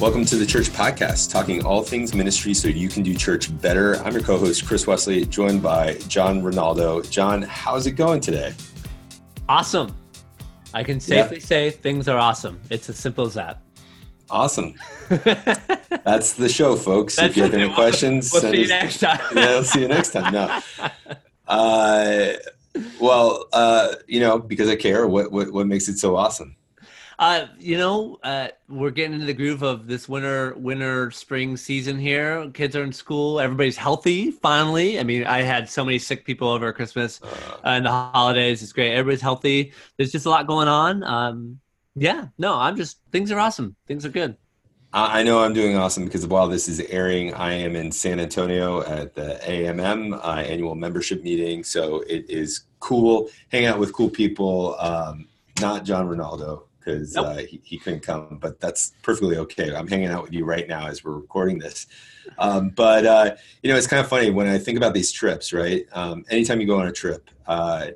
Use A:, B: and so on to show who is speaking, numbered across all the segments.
A: Welcome to the Church Podcast, talking all things ministry so you can do church better. I'm your co host, Chris Wesley, joined by John Ronaldo. John, how's it going today?
B: Awesome. I can safely yeah. say things are awesome. It's as simple as that.
A: Awesome. That's the show, folks. That's if you have any questions,
B: we'll see you next time.
A: yeah, we'll see you next time. No. Uh, well, uh, you know, because I care, what, what, what makes it so awesome?
B: Uh, you know, uh, we're getting into the groove of this winter, winter, spring season here. Kids are in school. Everybody's healthy. Finally, I mean, I had so many sick people over Christmas uh, and the holidays. It's great. Everybody's healthy. There's just a lot going on. Um, yeah, no, I'm just things are awesome. Things are good.
A: I know I'm doing awesome because while this is airing, I am in San Antonio at the AMM uh, annual membership meeting. So it is cool, hang out with cool people. Um, not John Ronaldo, because nope. uh, he, he couldn't come, but that's perfectly okay. I'm hanging out with you right now as we're recording this. Um, but, uh, you know, it's kind of funny when I think about these trips, right? Um, anytime you go on a trip, uh,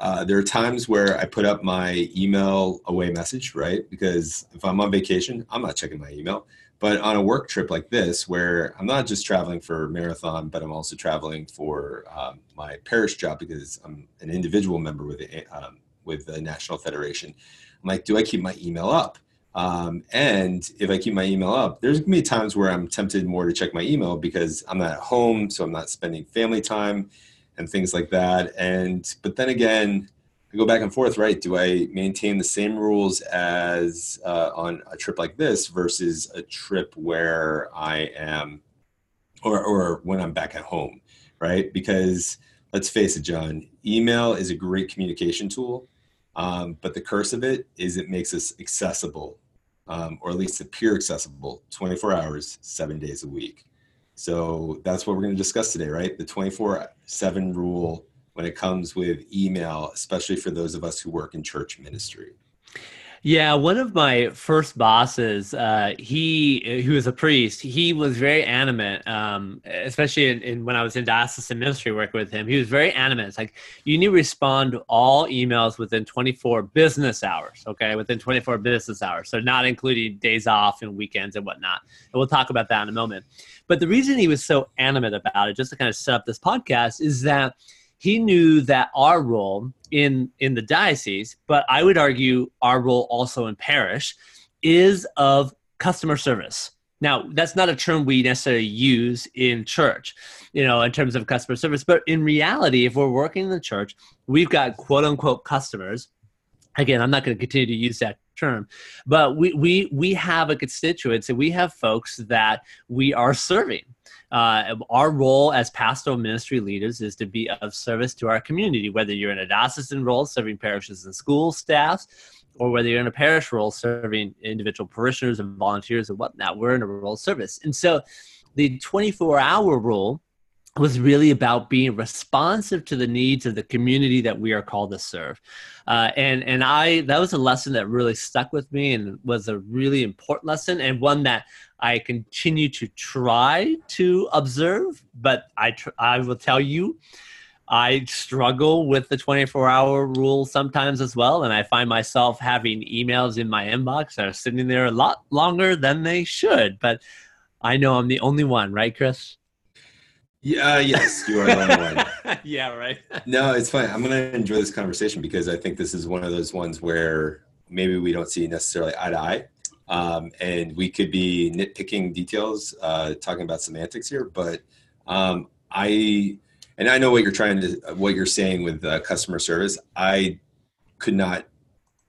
A: uh, there are times where I put up my email away message, right? Because if I'm on vacation, I'm not checking my email. But on a work trip like this, where I'm not just traveling for marathon, but I'm also traveling for um, my parish job because I'm an individual member with the, um, with the National Federation. I'm like, do I keep my email up? Um, and if I keep my email up, there's gonna be times where I'm tempted more to check my email because I'm not at home, so I'm not spending family time and things like that. And but then again, I go back and forth, right? Do I maintain the same rules as uh, on a trip like this versus a trip where I am, or or when I'm back at home, right? Because let's face it, John, email is a great communication tool um, but the curse of it is it makes us accessible, um, or at least appear accessible 24 hours, seven days a week. So that's what we're going to discuss today, right? The 24 7 rule when it comes with email, especially for those of us who work in church ministry.
B: Yeah, one of my first bosses, uh, he who was a priest, he was very animate, um, especially in, in, when I was in diocesan ministry working with him. He was very animate. It's like you need to respond to all emails within 24 business hours. Okay, within 24 business hours, so not including days off and weekends and whatnot. And we'll talk about that in a moment. But the reason he was so animate about it, just to kind of set up this podcast, is that he knew that our role in in the diocese, but I would argue our role also in parish is of customer service. Now, that's not a term we necessarily use in church, you know, in terms of customer service. But in reality, if we're working in the church, we've got quote unquote customers. Again, I'm not going to continue to use that term, but we we we have a constituency. We have folks that we are serving uh, our role as pastoral ministry leaders is to be of service to our community, whether you're in a diocesan role serving parishes and school staffs, or whether you're in a parish role serving individual parishioners and volunteers and whatnot. We're in a role of service. And so the 24 hour rule was really about being responsive to the needs of the community that we are called to serve. Uh, and and I that was a lesson that really stuck with me and was a really important lesson and one that I continue to try to observe. But I tr- I will tell you, I struggle with the 24 hour rule sometimes as well, and I find myself having emails in my inbox that are sitting there a lot longer than they should. But I know I'm the only one, right, Chris?
A: Yeah, uh, yes, you are the only
B: one. yeah, right.
A: no, it's fine. I'm going to enjoy this conversation because I think this is one of those ones where maybe we don't see necessarily eye to eye. Um, and we could be nitpicking details, uh, talking about semantics here, but um, I, and I know what you're trying to, what you're saying with uh, customer service. I could not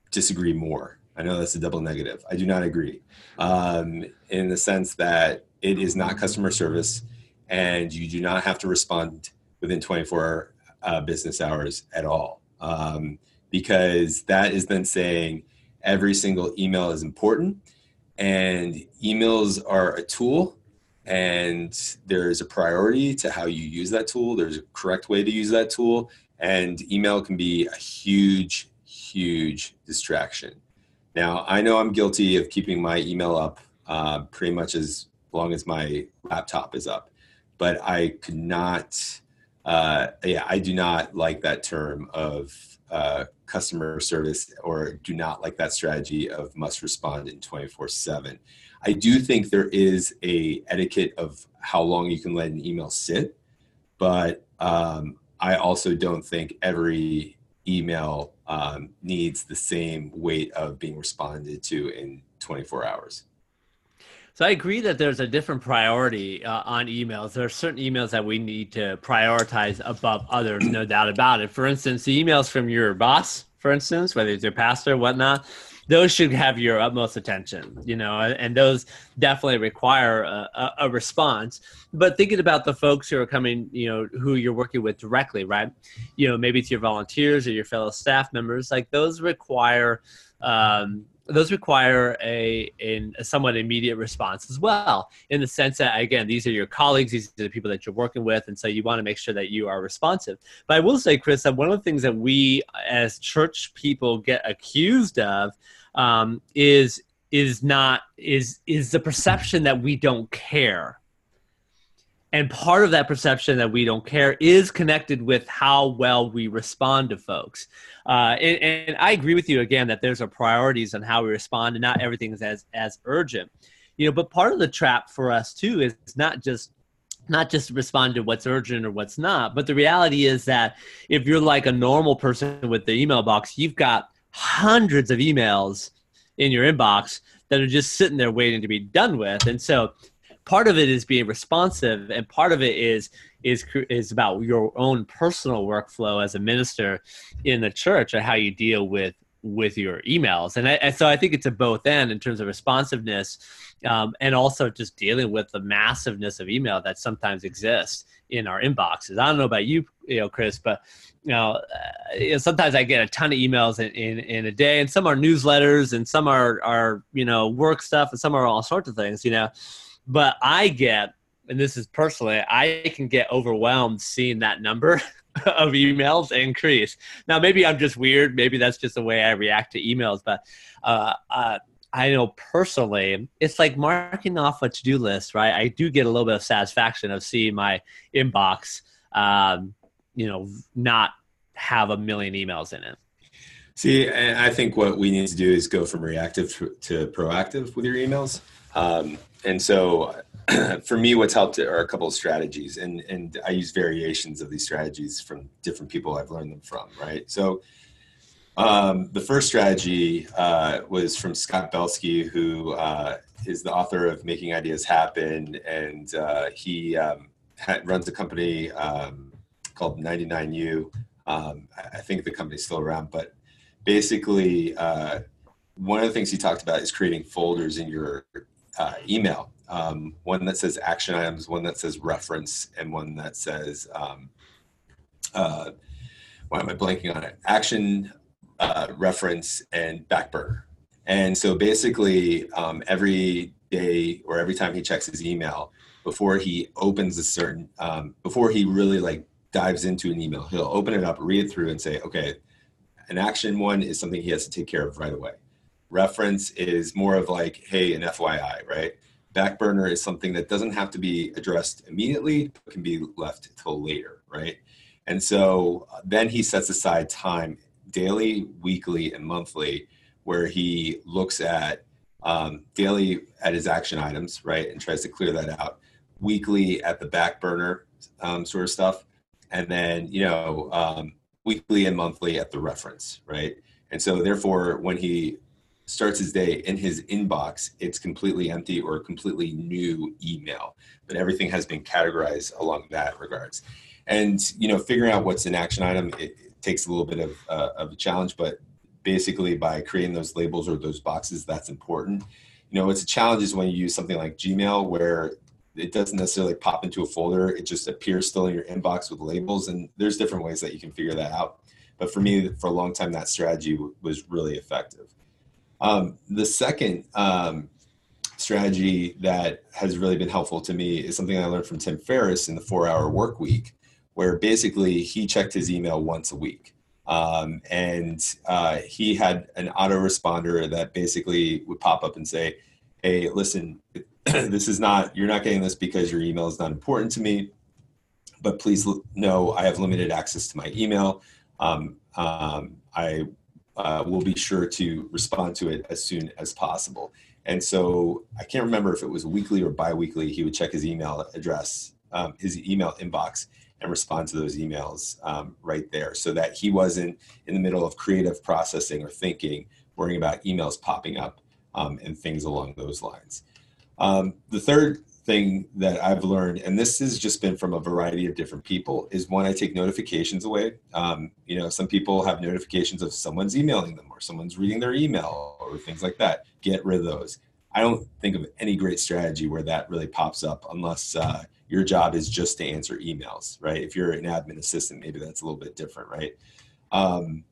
A: disagree more. I know that's a double negative. I do not agree um, in the sense that it is not customer service and you do not have to respond within 24 uh, business hours at all. Um, because that is then saying every single email is important and emails are a tool and there's a priority to how you use that tool. There's a correct way to use that tool. And email can be a huge, huge distraction. Now, I know I'm guilty of keeping my email up uh, pretty much as long as my laptop is up but I could not. Uh, yeah, I do not like that term of uh, customer service or do not like that strategy of must respond in 24 7 i do think there is a etiquette of how long you can let an email sit but um, i also don't think every email um, needs the same weight of being responded to in 24 hours
B: so I agree that there's a different priority uh, on emails. There are certain emails that we need to prioritize above others, no doubt about it. For instance, the emails from your boss, for instance, whether it's your pastor, or whatnot, those should have your utmost attention, you know, and those definitely require a, a, response. But thinking about the folks who are coming, you know, who you're working with directly, right? You know, maybe it's your volunteers or your fellow staff members, like those require um, those require a, a, a, somewhat immediate response as well in the sense that again these are your colleagues these are the people that you're working with and so you want to make sure that you are responsive. But i will say chris that one of the things that we as church people get accused of um, is is not is is the perception that we don't care and part of that perception that we don't care is connected with how well we respond to folks. Uh, and, and, I agree with you again that there's a priorities on how we respond, and not everything is as as urgent. You know, but part of the trap for us too is not just not just respond to what's urgent or what's not, but the reality is that if you're like a normal person with the email box, you've got hundreds of emails in your inbox that are just sitting there waiting to be done with, and so part of it is being responsive and part of it is is is about your own personal workflow as a minister in the church and how you deal with with your emails and, I, and so i think it's a both end in terms of responsiveness um, and also just dealing with the massiveness of email that sometimes exists in our inboxes i don't know about you you know chris but you know, uh, you know, sometimes I get a ton of emails in, in, in, a day, and some are newsletters, and some are are you know work stuff, and some are all sorts of things. You know, but I get, and this is personally, I can get overwhelmed seeing that number of emails increase. Now, maybe I'm just weird. Maybe that's just the way I react to emails. But uh, uh, I know personally, it's like marking off a to do list, right? I do get a little bit of satisfaction of seeing my inbox, um, you know, not have a million emails in it.
A: See, I think what we need to do is go from reactive to proactive with your emails. Um, and so for me, what's helped are a couple of strategies, and and I use variations of these strategies from different people I've learned them from. Right. So um, the first strategy uh, was from Scott Belsky, who uh, is the author of Making Ideas Happen, and uh, he um, runs a company um, called 99U. Um, I think the company's still around, but basically, uh, one of the things he talked about is creating folders in your uh, email. Um, one that says action items, one that says reference, and one that says, um, uh, why am I blanking on it? Action, uh, reference, and back burner. And so basically, um, every day or every time he checks his email, before he opens a certain, um, before he really like dives into an email, he'll open it up, read it through, and say, okay, an action one is something he has to take care of right away reference is more of like, hey, an FYI, right? Back burner is something that doesn't have to be addressed immediately, but can be left till later, right? And so uh, then he sets aside time daily, weekly, and monthly where he looks at um, daily at his action items, right, and tries to clear that out. Weekly at the back burner um, sort of stuff, and then you know um, weekly and monthly at the reference, right? And so therefore, when he starts his day in his inbox, it's completely empty or completely new email. But everything has been categorized along that regards. And you know, figuring out what's an action item it, it takes a little bit of uh, of a challenge, but basically by creating those labels or those boxes, that's important. You know, it's a challenge is when you use something like Gmail where it doesn't necessarily pop into a folder; it just appears still in your inbox with labels. And there's different ways that you can figure that out. But for me, for a long time, that strategy w- was really effective. Um, the second um, strategy that has really been helpful to me is something I learned from Tim Ferriss in the four hour work week, where basically he checked his email once a week. Um, and uh, he had an autoresponder that basically would pop up and say, Hey, listen, this is not, you're not getting this because your email is not important to me, but please know I have limited access to my email. Um, um, I uh, will be sure to respond to it as soon as possible. And so I can't remember if it was weekly or biweekly. He would check his email address, um, his email inbox, and respond to those emails um, right there, so that he wasn't in the middle of creative processing or thinking, worrying about emails popping up um, and things along those lines. Um, the third thing that I've learned, and this has just been from a variety of different people, is when I take notifications away. Um, you know, some people have notifications of someone's emailing them or someone's reading their email or things like that. Get rid of those. I don't think of any great strategy where that really pops up unless uh, your job is just to answer emails, right? If you're an admin assistant, maybe that's a little bit different, right? Um,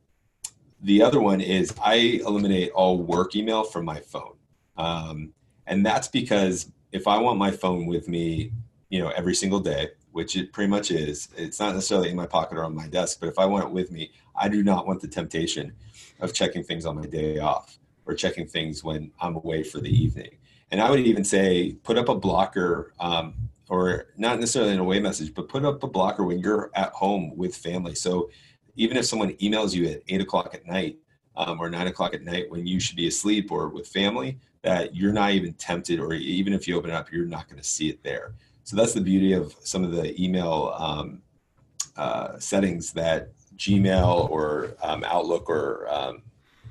A: the other one is I eliminate all work email from my phone. Um, and that's because if I want my phone with me, you know, every single day, which it pretty much is, it's not necessarily in my pocket or on my desk, but if I want it with me, I do not want the temptation of checking things on my day off or checking things when I'm away for the evening. And I would even say put up a blocker, um, or not necessarily an away message, but put up a blocker when you're at home with family. So even if someone emails you at eight o'clock at night um, or nine o'clock at night when you should be asleep or with family, that you're not even tempted, or even if you open it up, you're not going to see it there. So that's the beauty of some of the email um, uh, settings that Gmail or um, Outlook or um,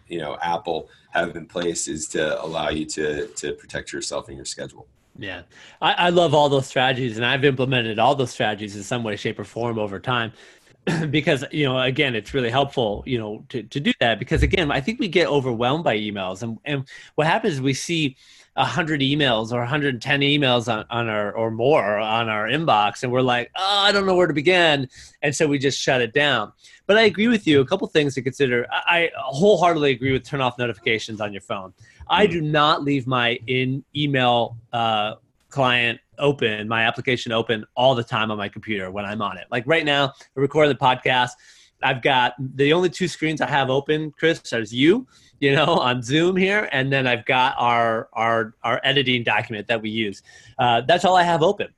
A: you know Apple have in place is to allow you to to protect yourself and your schedule.
B: Yeah, I, I love all those strategies, and I've implemented all those strategies in some way, shape, or form over time. because you know again it's really helpful you know to, to do that because again i think we get overwhelmed by emails and, and what happens is we see 100 emails or 110 emails on, on our or more on our inbox and we're like oh i don't know where to begin. And so we just shut it down. But i agree with you a couple things to consider. I, I wholeheartedly agree with turn off notifications on your phone. I hmm. do not leave my in email uh, client open, my application open all the time on my computer when I'm on it. Like right now, I record the podcast. I've got the only two screens I have open, Chris, is you, you know, on Zoom here, and then I've got our our our editing document that we use. Uh, that's all I have open.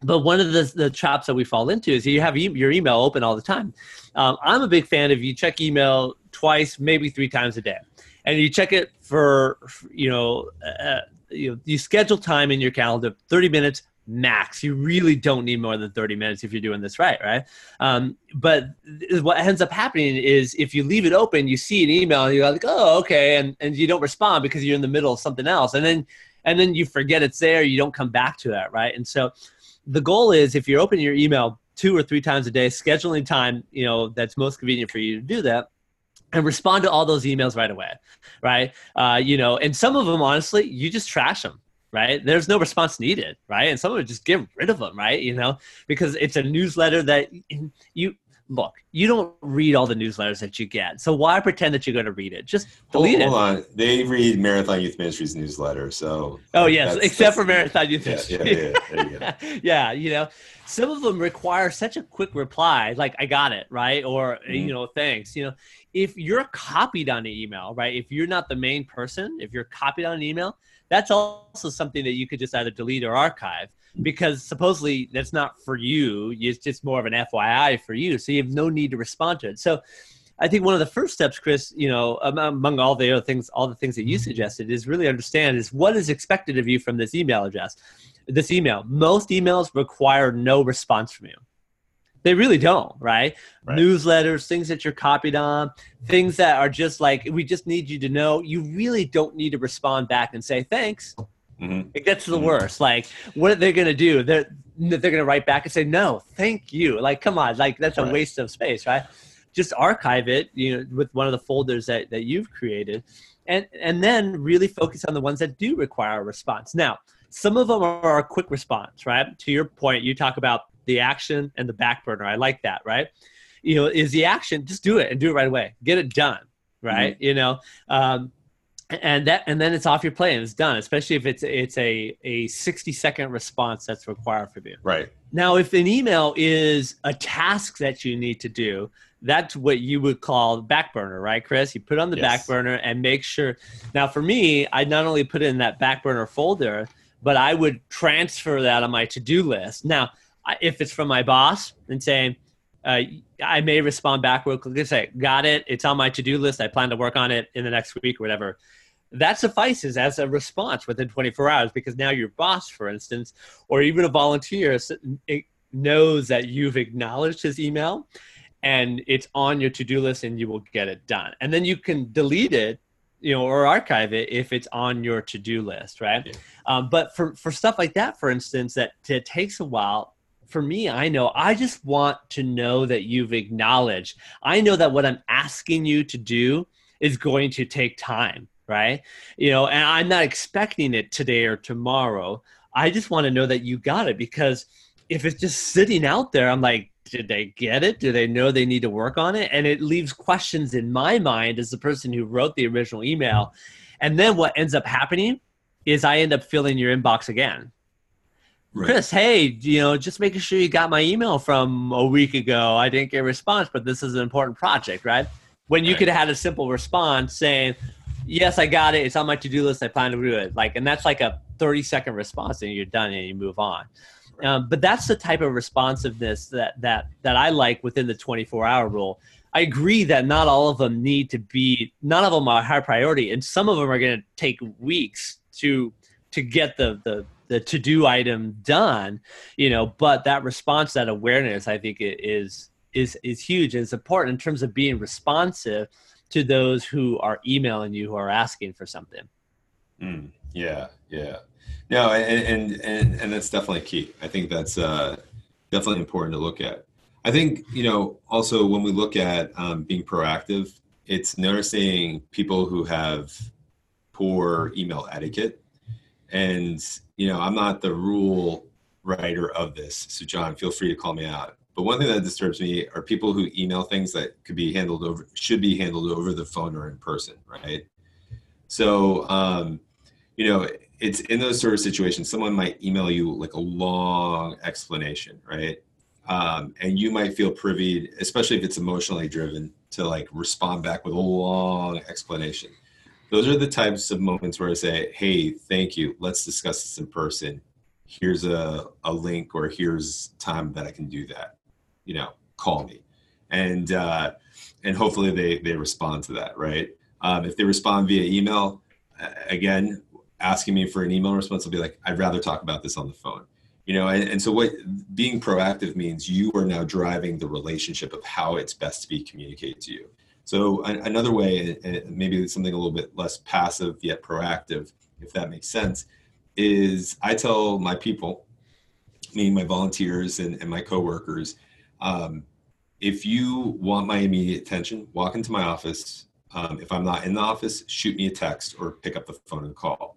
B: But one of the, the traps that we fall into is you have e- your email open all the time. Um, I'm a big fan of you check email twice, maybe three times a day, and you check it for you know uh, you know, you schedule time in your calendar 30 minutes max. You really don't need more than 30 minutes if you're doing this right right? Um, but what ends up happening is if you leave it open you see an email and you're like oh okay and, and you don't respond because you're in the middle of something else. And then and then you forget it's there you don't come back to that right? And so the goal is if you're opening your email two or three times a day scheduling time you know that's most convenient for you to do that and respond to all those emails right away right? Uh, you know and some of them honestly you just trash them right? There's no response needed right? And some of it just get rid of them right? You know because it's a newsletter that you look you don't read all the newsletters that you get so why pretend that you're going to read it? Just delete
A: hold,
B: hold
A: it. on. They read marathon youth ministries newsletter so
B: oh yes that's, except that's, for marathon youth
A: yeah, yeah,
B: yeah, you, yeah, you know some of them require such a quick reply like i got it right? Or mm-hmm. you know thanks you know. If you're copied on an email, right? If you're not the main person, if you're copied on an email, that's also something that you could just either delete or archive because supposedly that's not for you. It's just more of an FYI for you. So you have no need to respond to it. So I think one of the first steps, Chris, you know, among all the other things, all the things that you mm-hmm. suggested is really understand is what is expected of you from this email address, this email. Most emails require no response from you. They really don't, right? right? Newsletters, things that you're copied on, things that are just like, we just need you to know. You really don't need to respond back and say thanks. Mm-hmm. It gets to the mm-hmm. worst. Like, what are they going to do? They're they're going to write back and say no, thank you. Like, come on, like that's a waste of space, right? Just archive it, you know, with one of the folders that that you've created, and and then really focus on the ones that do require a response. Now, some of them are a quick response, right? To your point, you talk about the action and the back burner. I like that, right? You know, is the action, just do it and do it right away. Get it done, right? Mm-hmm. You know, um, and that and then it's off your plate and it's done especially if it's it's a a 60 second response that's required from you.
A: Right.
B: Now if an email is a task that you need to do that's what you would call back burner right chris? You put on the yes. back burner and make sure now for me i not only put it in that back burner folder but i would transfer that on my to-do list. Now if it's from my boss and saying, uh, I may respond back real quickly and say, got it. It's on my to-do list. I plan to work on it in the next week or whatever. That suffices as a response within 24 hours because now your boss, for instance, or even a volunteer knows that you've acknowledged his email and it's on your to-do list and you will get it done. And then you can delete it you know or archive it if it's on your to-do list right yeah. um, but for for stuff like that for instance that it takes a while for me, I know I just want to know that you've acknowledged. I know that what I'm asking you to do is going to take time, right? You know, and I'm not expecting it today or tomorrow. I just want to know that you got it because if it's just sitting out there, I'm like, did they get it? Do they know they need to work on it? And it leaves questions in my mind as the person who wrote the original email. And then what ends up happening is I end up filling your inbox again Right. Chris, hey, you know, just making sure you got my email from a week ago. I didn't get a response, but this is an important project, right? When you right. could have had a simple response saying, "Yes, I got it. It's on my to-do list. I plan to do it." Like, and that's like a thirty-second response, and you're done, and you move on. Right. Um, but that's the type of responsiveness that that that I like within the twenty-four hour rule. I agree that not all of them need to be, none of them are high priority, and some of them are going to take weeks to to get the the the to do item done you know but that response that awareness i think is is is huge and it's important in terms of being responsive to those who are emailing you who are asking for something.
A: Mm, yeah yeah. No and, and and and that's definitely key. I think that's uh definitely important to look at. I think you know also when we look at um, being proactive it's noticing people who have poor email etiquette and you know, I'm not the rule writer of this. So, John, feel free to call me out. But one thing that disturbs me are people who email things that could be handled over, should be handled over the phone or in person, right? So, um, you know, it's in those sort of situations, someone might email you like a long explanation, right? Um, and you might feel privy, especially if it's emotionally driven, to like respond back with a long explanation those are the types of moments where I say, hey, thank you. Let's discuss this in person. Here's a, a link or here's time that I can do that. You know, call me. And uh, and hopefully they, they respond to that, right? Um, if they respond via email, again, asking me for an email response, I'll be like, I'd rather talk about this on the phone. You know, and, and so what being proactive means you are now driving the relationship of how it's best to be communicated to you. So another way, maybe something a little bit less passive yet proactive, if that makes sense, is I tell my people, meaning my volunteers and, and my coworkers, um, if you want my immediate attention, walk into my office. Um, if I'm not in the office, shoot me a text or pick up the phone and call.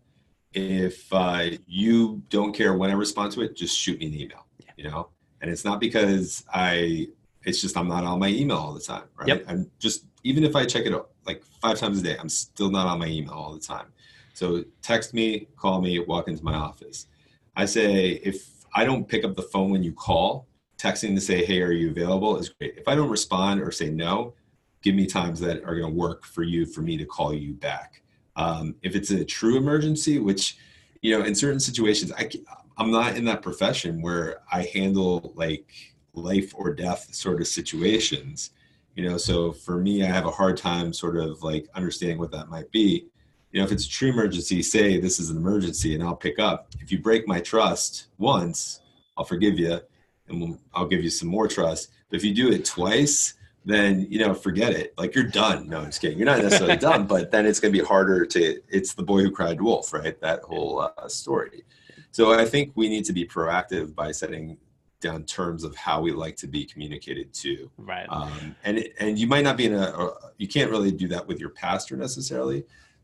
A: If uh, you don't care when I respond to it, just shoot me an email. You know, and it's not because I. It's just I'm not on my email all the time, right? Yep. I'm just even if I check it like five times a day, I'm still not on my email all the time. So text me, call me, walk into my office. I say if I don't pick up the phone when you call, texting to say, hey, are you available is great. If I don't respond or say no, give me times that are going to work for you for me to call you back. Um, if it's a true emergency, which, you know, in certain situations, I, I'm not in that profession where I handle like life or death sort of situations you know so for me i have a hard time sort of like understanding what that might be. You know if it's a true emergency say this is an emergency and i'll pick up. If you break my trust once i'll forgive you and i'll give you some more trust. But if you do it twice then you know forget it. Like you're done. No i'm just kidding. You're not necessarily done but then it's going to be harder to it's the boy who cried wolf right? That whole uh, story. So i think we need to be proactive by setting down terms of how we like to be communicated to.
B: Right.
A: Um, and and you might not be in a you can't really do that with your pastor necessarily,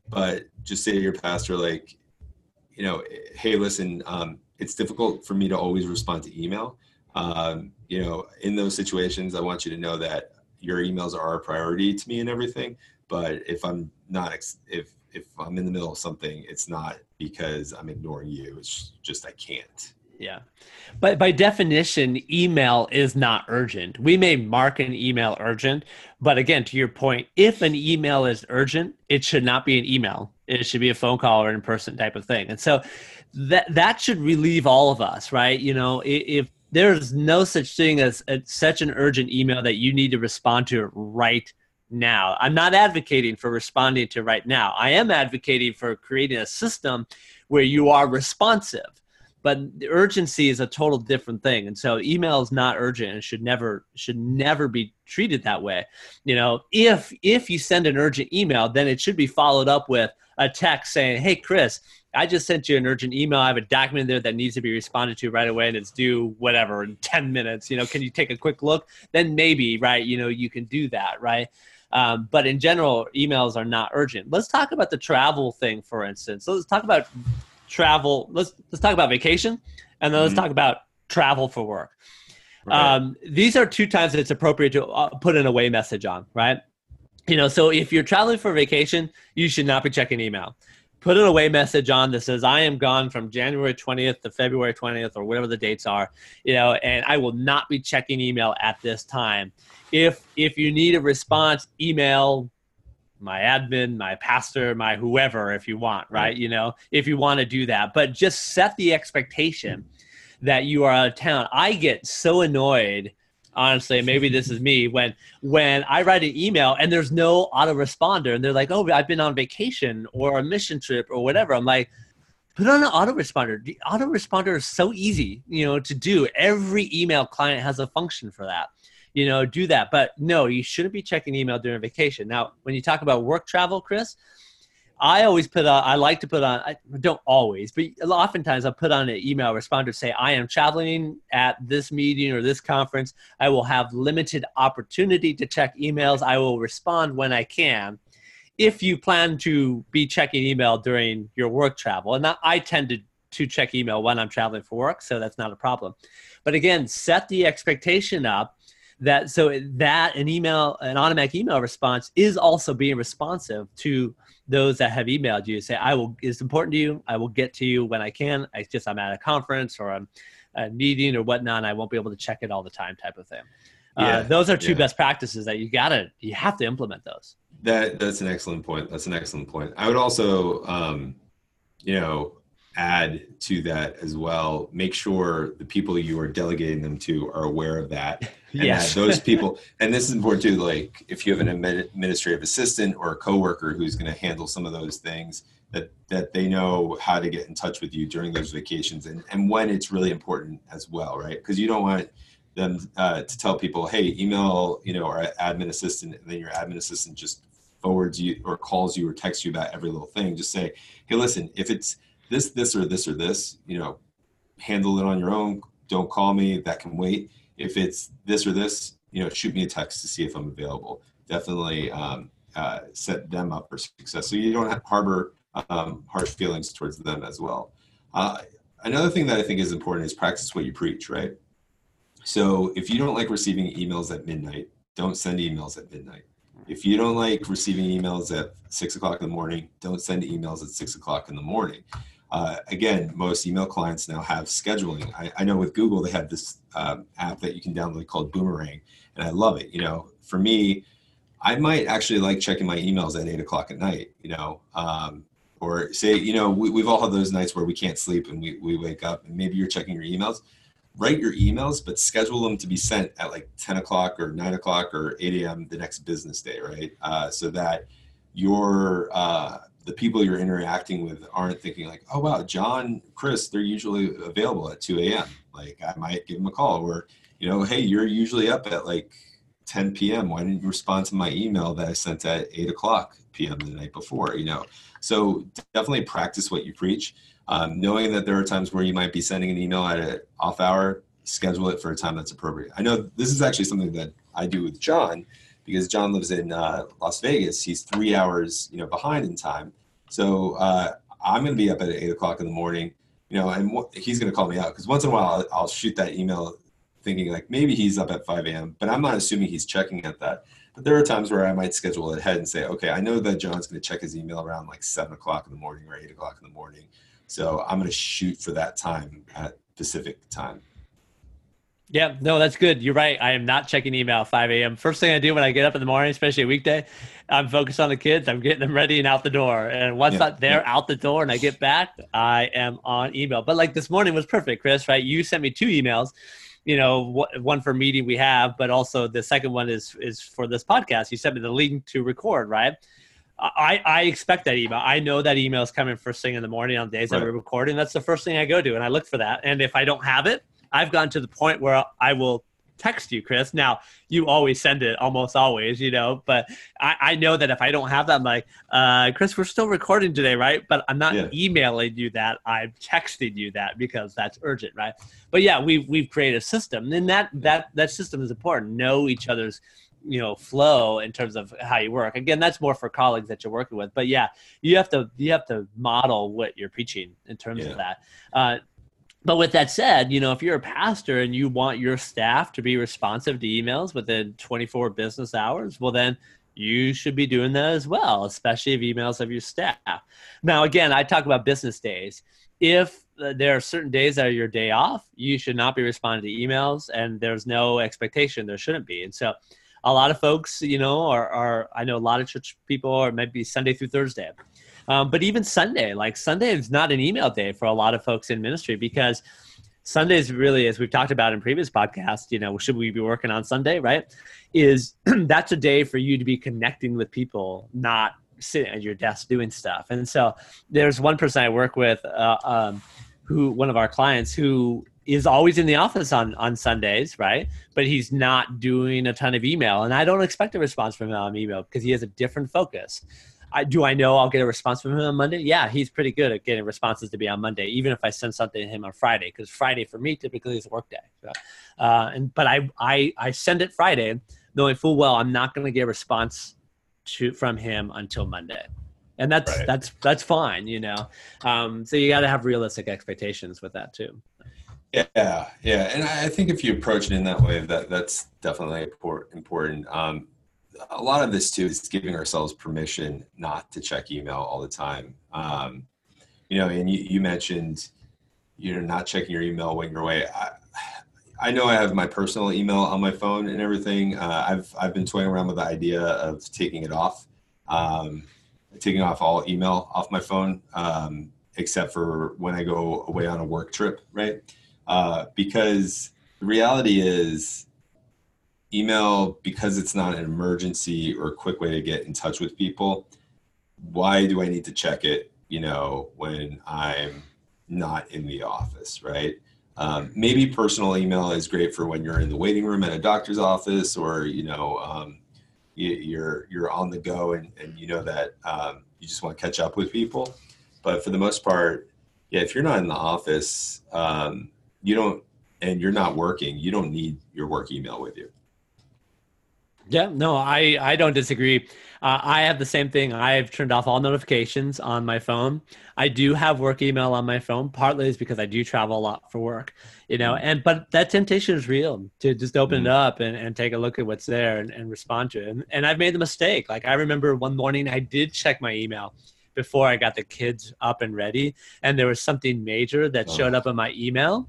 A: but just say to your pastor like, you know, hey, listen, um, it's difficult for me to always respond to email. Um, you know, in those situations, I want you to know that your emails are a priority to me and everything. But if I'm not, if if I'm in the middle of something, it's not because I'm ignoring you. It's just I can't.
B: Yeah. But by definition, email is not urgent. We may mark an email urgent, but again, to your point, if an email is urgent, it should not be an email. It should be a phone call or in person type of thing. And so that that should relieve all of us, right? You know, if there's no such thing as, as such an urgent email that you need to respond to right now. I'm not advocating for responding to right now. I am advocating for creating a system where you are responsive. But the urgency is a total different thing. And so email is not urgent and should never should never be treated that way. You know, if if you send an urgent email, then it should be followed up with a text saying, "Hey Chris, I just sent you an urgent email. I have a document there that needs to be responded to right away and it's due whatever in 10 minutes. You know, can you take a quick look? Then maybe, right, you know, you can do that, right? Um, but in general, emails are not urgent. Let's talk about the travel thing, for instance. So let's talk about travel. Let's let's talk about vacation, and then let's mm-hmm. talk about travel for work. Right. Um, these are two times that it's appropriate to uh, put an away message on, right? You know, so if you're traveling for vacation, you should not be checking email. Put an away message on that says, "I am gone from January 20th to February 20th, or whatever the dates are," you know, and I will not be checking email at this time if if you need a response email my admin my pastor my whoever if you want right. you know if you want to do that. But just set the expectation that you are out of town. I get so annoyed honestly maybe this is me when when i write an email and there's no autoresponder and they're like oh i've been on vacation or a mission trip or whatever. I'm like put on an autoresponder. The autoresponder is so easy you know to do. Every email client has a function for that you know, do that. But no, you shouldn't be checking email during vacation. Now, when you talk about work travel, Chris, I always put on, I like to put on, I don't always, but oftentimes I'll put on an email responder say, I am traveling at this meeting or this conference. I will have limited opportunity to check emails. I will respond when I can. If you plan to be checking email during your work travel, and I tend to, to check email when I'm traveling for work, so that's not a problem. But again, set the expectation up that so that an email an automatic email response is also being responsive to those that have emailed you. Say i will it's important to you. I will get to you when i can. I just i'm at a conference or i'm a meeting or whatnot and i won't be able to check it all the time type of thing. Uh, yeah, uh, those are two yeah. best practices that you gotta you have to implement those.
A: That that's an excellent point. That's an excellent point. I would also um you know add to that as well make sure the people you are delegating them to are aware of that. And yes. that those people and this is important too like if you have an administrative assistant or a coworker who's going to handle some of those things that that they know how to get in touch with you during those vacations and and when it's really important as well right? Because you don't want them uh, to tell people hey email you know our admin assistant and then your admin assistant just forwards you or calls you or texts you about every little thing. Just say hey listen if it's this, this, or this, or this, you know, handle it on your own. Don't call me. That can wait. If it's this or this, you know, shoot me a text to see if I'm available. Definitely um, uh, set them up for success. So you don't harbor um, harsh feelings towards them as well. Uh, another thing that I think is important is practice what you preach, right? So if you don't like receiving emails at midnight, don't send emails at midnight. If you don't like receiving emails at six o'clock in the morning, don't send emails at six o'clock in the morning. Uh, again, most email clients now have scheduling. I, I know with Google they have this um, app that you can download called Boomerang, and I love it. You know, for me, I might actually like checking my emails at eight o'clock at night. You know, um, or say, you know, we, have all had those nights where we can't sleep and we, we wake up and maybe you're checking your emails. Write your emails, but schedule them to be sent at like 10 o'clock or 9 o'clock or 8 a.m. the next business day, right? Uh, so that your uh, the people you're interacting with aren't thinking like, oh wow, John, Chris, they're usually available at 2 a.m. Like I might give them a call or, you know, hey, you're usually up at like 10 p.m. Why didn't you respond to my email that I sent at 8 o'clock p.m. the night before? You know, so definitely practice what you preach. Um, knowing that there are times where you might be sending an email at an off hour, schedule it for a time that's appropriate. I know this is actually something that I do with John because John lives in uh, Las Vegas. He's three hours, you know, behind in time. So uh, I'm going to be up at eight o'clock in the morning, you know, and he's going to call me out because once in a while I'll, I'll, shoot that email thinking like maybe he's up at 5 a.m., but I'm not assuming he's checking at that. But there are times where I might schedule it ahead and say, okay, I know that John's going to check his email around like seven o'clock in the morning or eight o'clock in the morning. So I'm going to shoot for that time at Pacific time.
B: Yeah, no, that's good. You're right. I am not checking email at 5 a.m. First thing I do when I get up in the morning, especially a weekday, I'm focused on the kids. I'm getting them ready and out the door. And once yeah, they're yeah. out the door and I get back, I am on email. But like this morning was perfect, Chris, right? You sent me two emails you know one for meeting we have but also the second one is is for this podcast you sent me the link to record right I, I expect that email. I know that email is coming first thing in the morning on days right. that we're recording. That's the first thing I go to, and I look for that. And if I don't have it, I've gotten to the point where I will text you, Chris. Now you always send it, almost always, you know. But I, I know that if I don't have that, I'm like, uh, Chris, we're still recording today, right? But I'm not yeah. emailing you that. I'm texting you that because that's urgent, right? But yeah, we've we've created a system, and that that that system is important. Know each other's you know flow in terms of how you work again that's more for colleagues that you're working with but yeah you have to you have to model what you're preaching in terms yeah. of that uh, but with that said, you know, if you're a pastor and you want your staff to be responsive to emails within 24 business hours, well, then you should be doing that as well, especially if emails of your staff. Now, again, I talk about business days. If uh, there are certain days that are your day off, you should not be responding to emails, and there's no expectation there shouldn't be. And so, a lot of folks, you know, are, are I know a lot of church people, or maybe Sunday through Thursday um, but even Sunday, like Sunday is not an email day for a lot of folks in ministry because Sunday is really, as we've talked about in previous podcasts, you know, should we be working on Sunday, right? Is that's a day for you to be connecting with people, not sitting at your desk doing stuff. And so there's one person I work with, uh, um, who one of our clients who is always in the office on on Sundays, right? But he's not doing a ton of email, and I don't expect a response from him on email because he has a different focus. I, do I know I'll get a response from him on Monday? Yeah, he's pretty good at getting responses to be on Monday, even if I send something to him on Friday, because Friday for me typically is a work day. So, uh, and but I, I I send it Friday, knowing full well I'm not going to get a response to from him until Monday, and that's right. that's that's fine, you know. Um, so you got to have realistic expectations with that too.
A: Yeah, yeah, and I think if you approach it in that way, that that's definitely important. Um, a lot of this too is giving ourselves permission not to check email all the time. Um, you know, and you, you, mentioned you're not checking your email when you're away. I, I know I have my personal email on my phone and everything. Uh, I've I've been toying around with the idea of taking it off, um, taking off all email off my phone, um, except for when I go away on a work trip, right? Uh, because the reality is email because it's not an emergency or a quick way to get in touch with people why do i need to check it you know when i'm not in the office right? Um, maybe personal email is great for when you're in the waiting room at a doctor's office or you know um, you, are you're on the go and, and you know that um, you just want to catch up with people. But for the most part yeah if you're not in the office um, you don't and you're not working you don't need your work email with you
B: yeah, no, I I don't disagree. Uh, I have the same thing. I've turned off all notifications on my phone. I do have work email on my phone. Partly is because I do travel a lot for work, you know. And but that temptation is real to just open mm-hmm. it up and, and take a look at what's there and, and respond to it. And, and I've made the mistake. Like I remember one morning I did check my email before I got the kids up and ready, and there was something major that oh. showed up in my email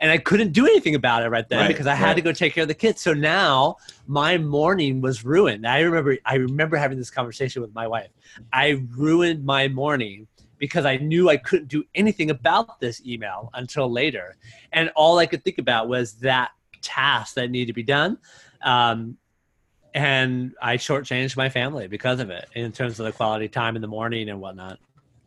B: and I couldn't do anything about it right then right, because I had right. to go take care of the kids. So now my morning was ruined. I remember I remember having this conversation with my wife. I ruined my morning because I knew I couldn't do anything about this email until later, and all I could think about was that task that needed to be done. Um, and I shortchanged my family because of it in terms of the quality time in the morning and whatnot.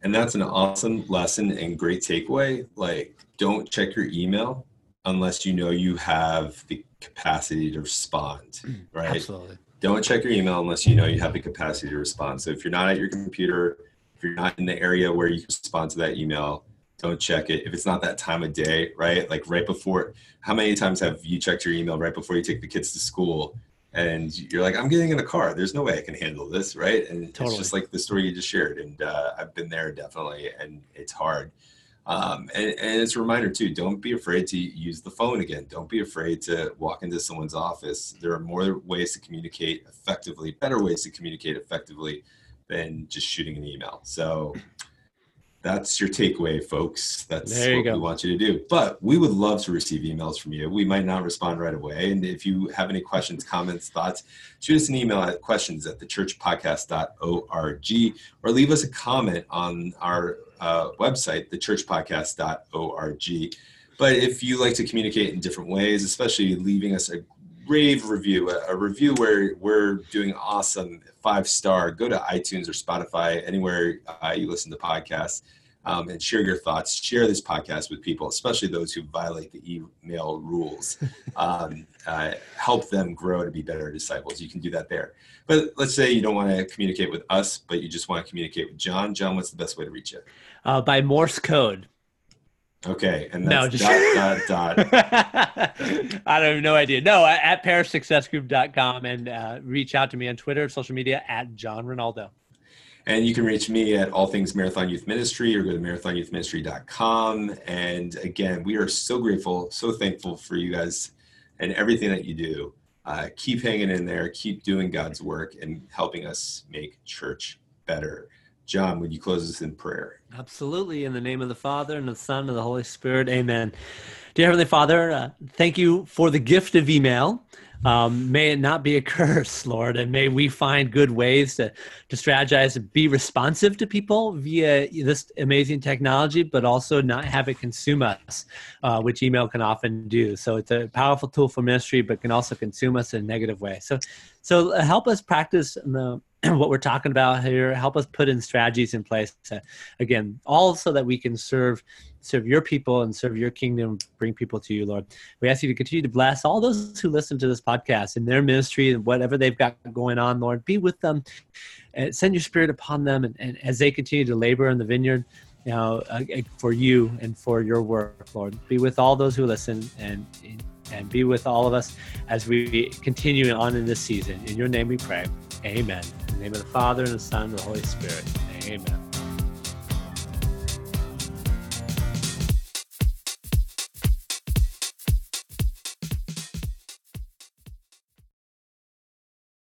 A: And that's an awesome lesson and great takeaway. Like don't check your email unless you know you have the capacity to respond, right?
B: Absolutely.
A: Don't check your email unless you know you have the capacity to respond. So if you're not at your computer, if you're not in the area where you can respond to that email, don't check it. If it's not that time of day, right? Like right before, how many times have you checked your email right before you take the kids to school? And you're like, I'm getting in a car. There's no way I can handle this, right? And totally. it's just like the story you just shared. And uh, I've been there definitely, and it's hard. Um, and, and, it's a reminder too don't be afraid to use the phone again. Don't be afraid to walk into someone's office. There are more ways to communicate effectively better ways to communicate effectively than just shooting an email. So that's your takeaway folks. That's what go. we want you to do. But we would love to receive emails from you. We might not respond right away. And if you have any questions comments thoughts shoot us an email at questions at thechurchpodcast.org or leave us a comment on our uh, website, thechurchpodcast.org. But if you like to communicate in different ways, especially leaving us a rave review, a, review where we're doing awesome, five star, go to iTunes or Spotify, anywhere uh, you listen to podcasts. Um, and share your thoughts. Share this podcast with people, especially those who violate the email rules. Um, uh, help them grow to be better disciples. You can do that there. But let's say you don't want to communicate with us, but you just want to communicate with John. John, what's the best way to reach you?
B: Uh, by Morse code.
A: Okay, and that's no, just... dot, dot, dot.
B: I don't have no idea. No, at parishsuccessgroup.com and uh, reach out to me on Twitter, social media at John Ronaldo.
A: And you can reach me at All Things Marathon Youth Ministry or go to marathonyouthministry.com. And again, we are so grateful, so thankful for you guys and everything that you do. Uh, keep hanging in there, keep doing God's work, and helping us make church better. John, would you close us in prayer?
B: Absolutely. In the name of the Father, and the Son, and the Holy Spirit. Amen. Dear Heavenly Father, uh, thank you for the gift of email. Um, may it not be a curse, Lord, and may we find good ways to, to strategize and be responsive to people via this amazing technology, but also not have it consume us, uh, which email can often do. So it's a powerful tool for ministry, but can also consume us in a negative way. So, so help us practice the what we're talking about here help us put in strategies in place to, again all so that we can serve serve your people and serve your kingdom bring people to you lord. We ask you to continue to bless all those who listen to this podcast in their ministry and whatever they've got going on lord. Be with them. And send your spirit upon them and, and as they continue to labor in the vineyard you know uh, for you and for your work lord. Be with all those who listen and and be with all of us as we continue on in this season. In your name we pray. Amen. In the name of the Father, and the Son, and the Holy Spirit. Amen.